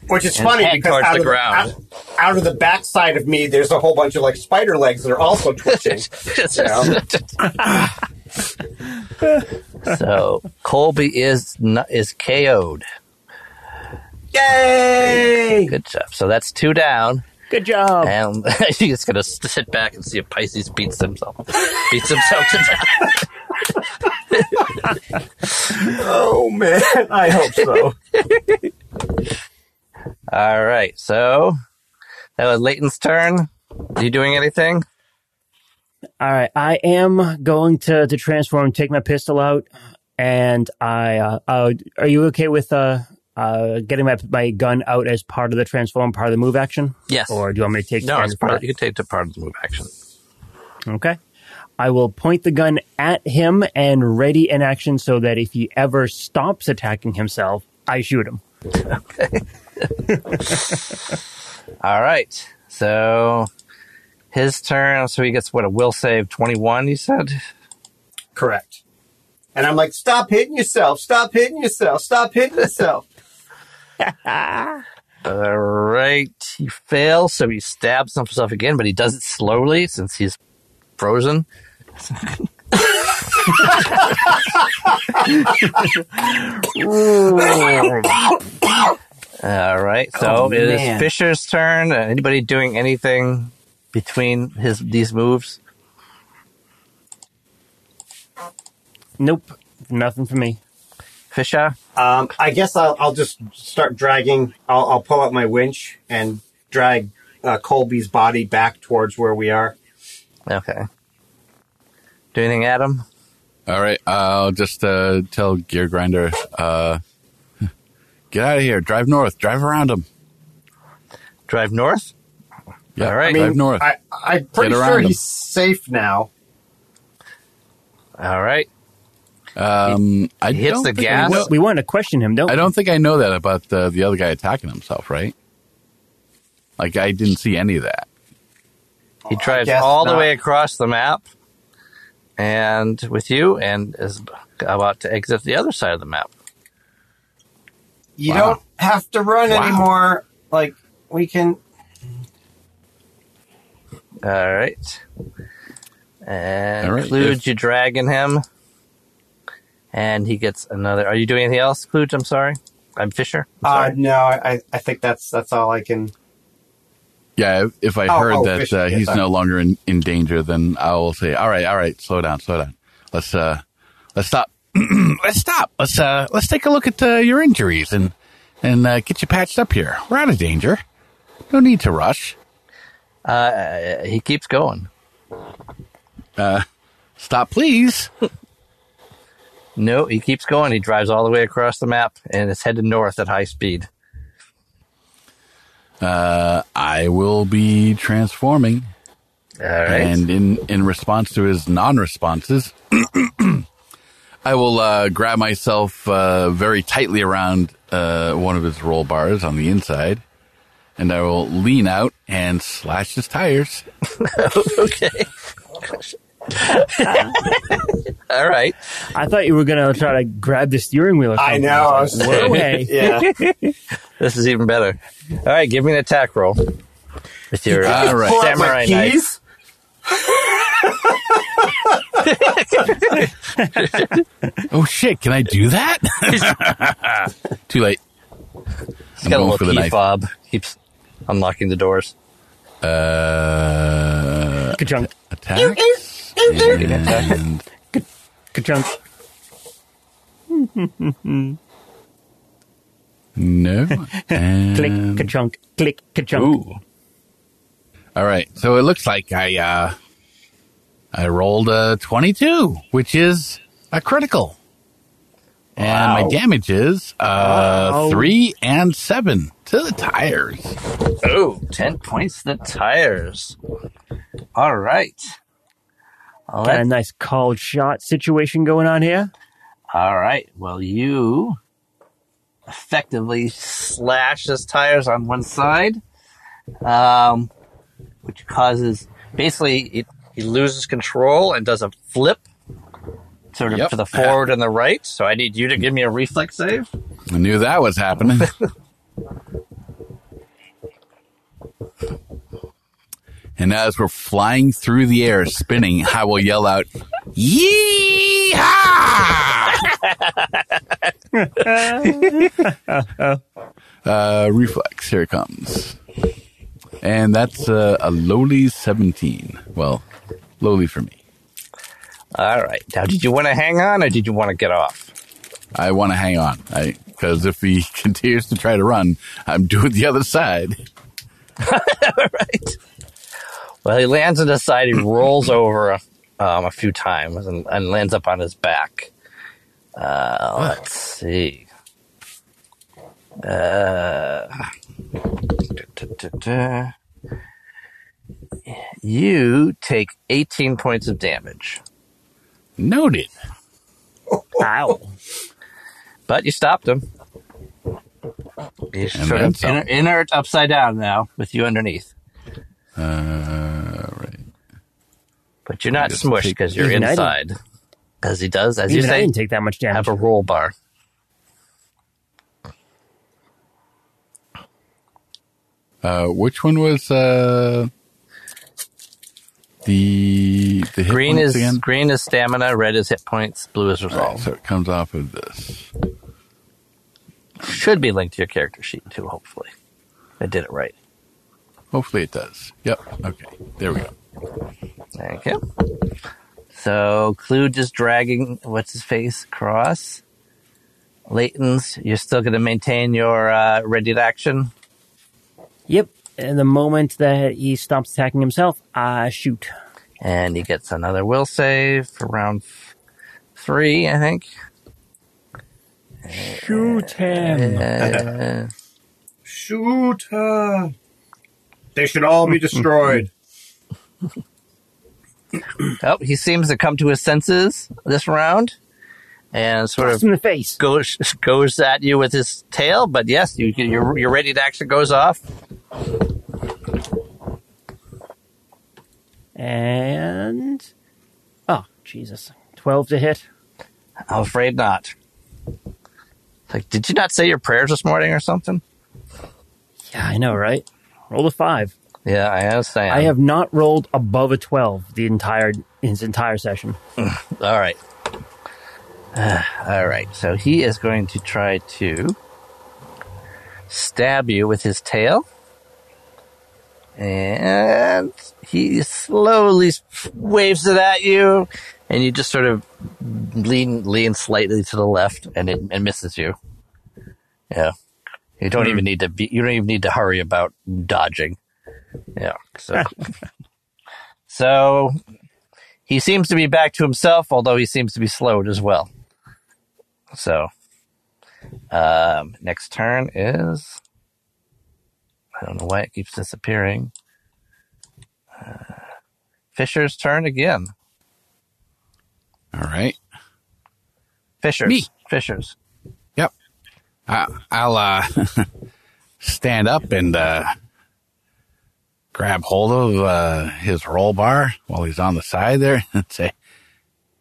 Which is And funny because out the of the, ground. out, out of the backside of me, there's a whole bunch of like spider legs that are also twitching. so Colby is n- is KO'd. Yay! Good job. So that's two down. Good job. And he's gonna sit back and see if Pisces beats himself. Beats himself to death. Oh man, I hope so. All right. So that was Leighton's turn. Are you doing anything? All right, I am going to to transform, take my pistol out, and I. Uh, uh, are you okay with uh, uh, getting my my gun out as part of the transform, part of the move action, Yes. or do you want me to take? no, it's part. Of, you can take to part of the move action. Okay. I will point the gun at him and ready in action so that if he ever stops attacking himself, I shoot him. Okay. All right. So his turn. So he gets what a will save twenty one. You said. Correct. And I'm like, stop hitting yourself, stop hitting yourself, stop hitting yourself. All right. He fails, so he stabs himself again, but he does it slowly since he's frozen. All right. So Oh, it is man. Fisher's turn. Uh, anybody doing anything between his these moves? Nope, nothing for me. Fisher. Um, I guess I'll, I'll just start dragging. I'll, I'll pull out my winch and drag uh, Colby's body back towards where we are. Okay. Do anything, Adam? All right, I'll just uh, tell Gear Grinder, uh, get out of here. Drive north. Drive around him. Drive north. Yeah, All right. drive north. I, I'm pretty sure around him. he's safe now. All right. um, I He hits don't the think I gas. know- We want to question him, don't I we? don't think I know that about the, the other guy attacking himself, right? Like I didn't see any of that. He drives guess all the way across the map, and with you, and is about to exit the other side of the map. You Wow. don't have to run Wow. anymore. Like we can. All right. And All right, Kluge, if- you dragging him, and he gets another. Are you doing anything else, Kluge? I'm sorry. I'm Fisher. I'm Uh, no, I, I think that's that's all I can. Yeah, if, if I Oh, heard oh, that uh, he's sorry. no longer in, in danger, then I will say, "All right, all right, slow down, slow down. Let's uh, let's stop. let's stop. Let's uh, let's take a look at uh, your injuries and and uh, get you patched up here. We're out of danger. No need to rush. Uh, he keeps going. Stop, please. No, he keeps going. He drives all the way across the map and is headed north at high speed. I will be transforming, All right. and in in response to his non-responses, I will uh, grab myself uh, very tightly around uh, one of his roll bars on the inside, and I will lean out and slash his tires. okay. all right. I thought you were going to try to grab the steering wheel or. I know. I was Whoa, hey. yeah. This is even better. All right, give me an attack roll with your uh, All right. Samurai my knife. Oh shit! Can I do that? Too late. He's I'm got a going little for the key knife. fob. Keeps unlocking the doors. Uh, Ka-chunk. attack. And Ka-chunk. no. And Click. Ka-chunk. Click. Ka-chunk. Ooh. All right. So it looks like I uh I rolled a 22, which is a critical. And my Wow. damage is uh Wow. 3 and 7 to the tires. Ooh, 10 points to the tires. All right. Well, Got a nice called shot situation going on here. all right. Well, you effectively slash his tires on one side, um, which causes basically it, he loses control and does a flip sort of Yep. to the forward and the right. So I need you to give me a reflex save. I knew that was happening. and as we're flying through the air, spinning, I will yell out, Yeehaw! uh, reflex, here it comes. And that's uh, a lowly 17. Well, lowly for me. All right. Now, did you want to hang on or did you want to get off? I want to hang on. I Because if he continues to try to run, I'm doing the other side. right. Well, he lands on his side. He rolls over um, a few times and, and lands up on his back. Uh, let's see. Uh, da, da, da, da. You take 18 points of damage, Noted. Ow. but you stopped him. He's And sort of some. iner- inert upside down now with you underneath. Uh, right. But you're not smushed because you're Even I inside. As he does, as you Even I say, didn't take that much damage. have a roll bar. Uh, which one was uh, the the hit Green points is again? green is stamina, red is hit points, blue is All right, resolve. so it comes off of this. Should be linked to your character sheet too. Hopefully, I did it right. Hopefully it does. Yep. Okay. There we go. Thank you. So Clue just dragging what's his face across. Leighton's, you're still going to maintain your uh, ready to action. Yep. And the moment that he stops attacking himself, I shoot. And he gets another will save for round f- three, I think. Shoot him. Uh, Shoot her. They should all be destroyed. oh, he seems to come to his senses this round, and sort Blast of in the face. goes goes at you with his tail. But yes, you you're, you're ready to action goes off. And oh Jesus, twelve to hit. I'm afraid not. Like, did you not say your prayers this morning or something? Yeah, I know, right? Roll a five. Yeah, I understand. I have not rolled above a twelve the entire his entire session. All right. all right. So he is going to try to stab you with his tail. And he slowly waves it at you, and you just sort of lean lean slightly to the left, and it and misses you. Yeah, you don't even need to be. You don't even need to hurry about dodging. Yeah. So, so he seems to be back to himself, although he seems to be slowed as well. So, um, next turn is. I don't know why it keeps disappearing. Uh, Fisher's turn again. All right. Fisher's. Me. Fisher's. I, I'll uh, stand up and uh, grab hold of uh, his roll bar while he's on the side there and say,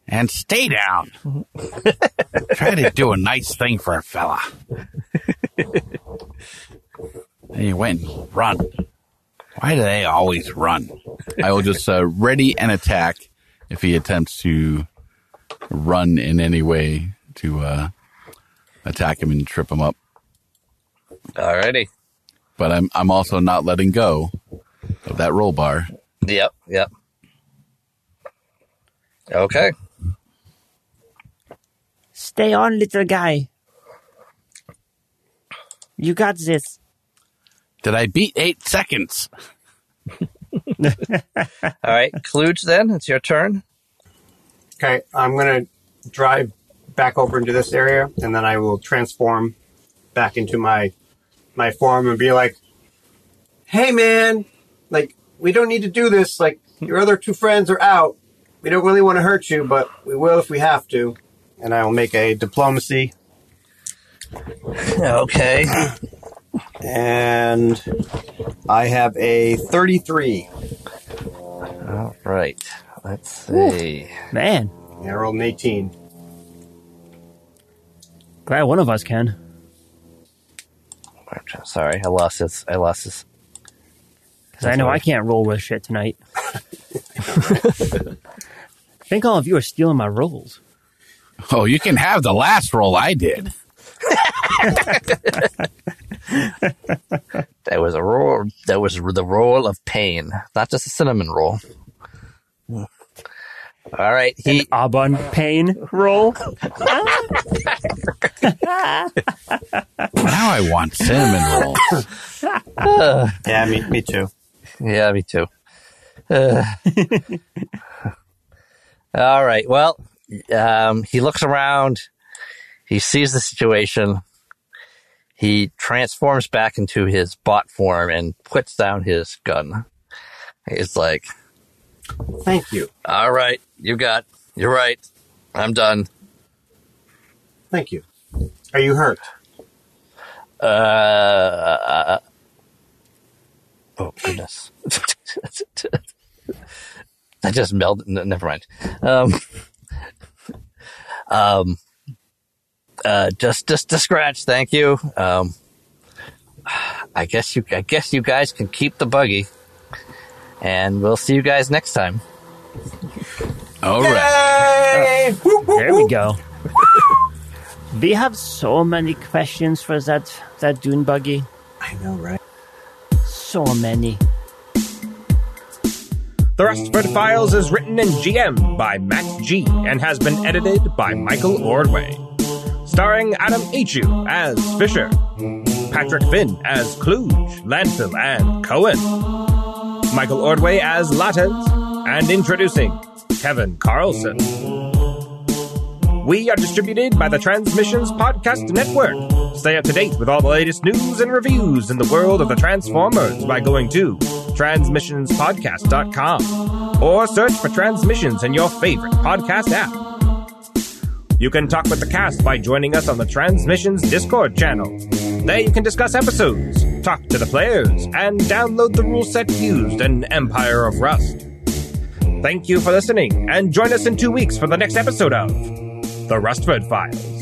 and stay down. Try to do a nice thing for a fella. and he went and run. Why do they always run? I will just uh, ready an attack if he attempts to run in any way to uh, attack him and trip him up. Alrighty. But I'm I'm also not letting go of that roll bar. Yep. Yep. Okay. Stay on, little guy. You got this. Did I beat eight seconds? All right. Kluge, then it's your turn. Okay, I'm gonna drive back over into this area, and then I will transform back into my my form and be like, "Hey, man, like we don't need to do this. Like your other two friends are out. We don't really want to hurt you, but we will if we have to." And I will make a diplomacy, Okay. and I have a 33. All right. Let's see. Man, And I rolled an 18. Glad one of us can. Sorry, I lost this. I lost this. Because I know I can't roll with shit tonight. I think all of you are stealing my rolls. Oh, you can have the last roll I did. That was a roll. That was the roll of pain, not just a cinnamon roll. Hmm. All right. He Aubon pain roll. Now I want cinnamon rolls. Yeah, me, me too. Yeah, me too. Uh, all right. Well, um, he looks around. He sees the situation. He transforms back into his bot form and puts down his gun. He's like, Thank you. "All right, you got. You're right. I'm done." Thank you. Are you hurt? Uh, oh goodness. I just melded. n- Never mind. Um, um, uh, just, just a scratch. Thank you. Um, I guess you, I guess you guys can keep the buggy and we'll see you guys next time. All right. There we go. we have so many questions for that that dune buggy. I know, right? So many. The Rustford Files is written and GM by Matt G and has been edited by Michael Ordway. Starring Adam Achu as Fisher, Patrick Finn as Kluge, Landfill, and Cohen, Michael Ordway as Lattes, and introducing Kevin Carlson. We are distributed by the Transmissions Podcast Network. Stay up to date with all the latest news and reviews in the world of the Transformers by going to transmissionspodcast.com or search for Transmissions in your favorite podcast app. You can talk with the cast by joining us on the Transmissions Discord channel. There you can discuss episodes, talk to the players, and download the rule set used in Empire of Rust. Thank you for listening, and join us in two weeks for the next episode of The Rustford Files.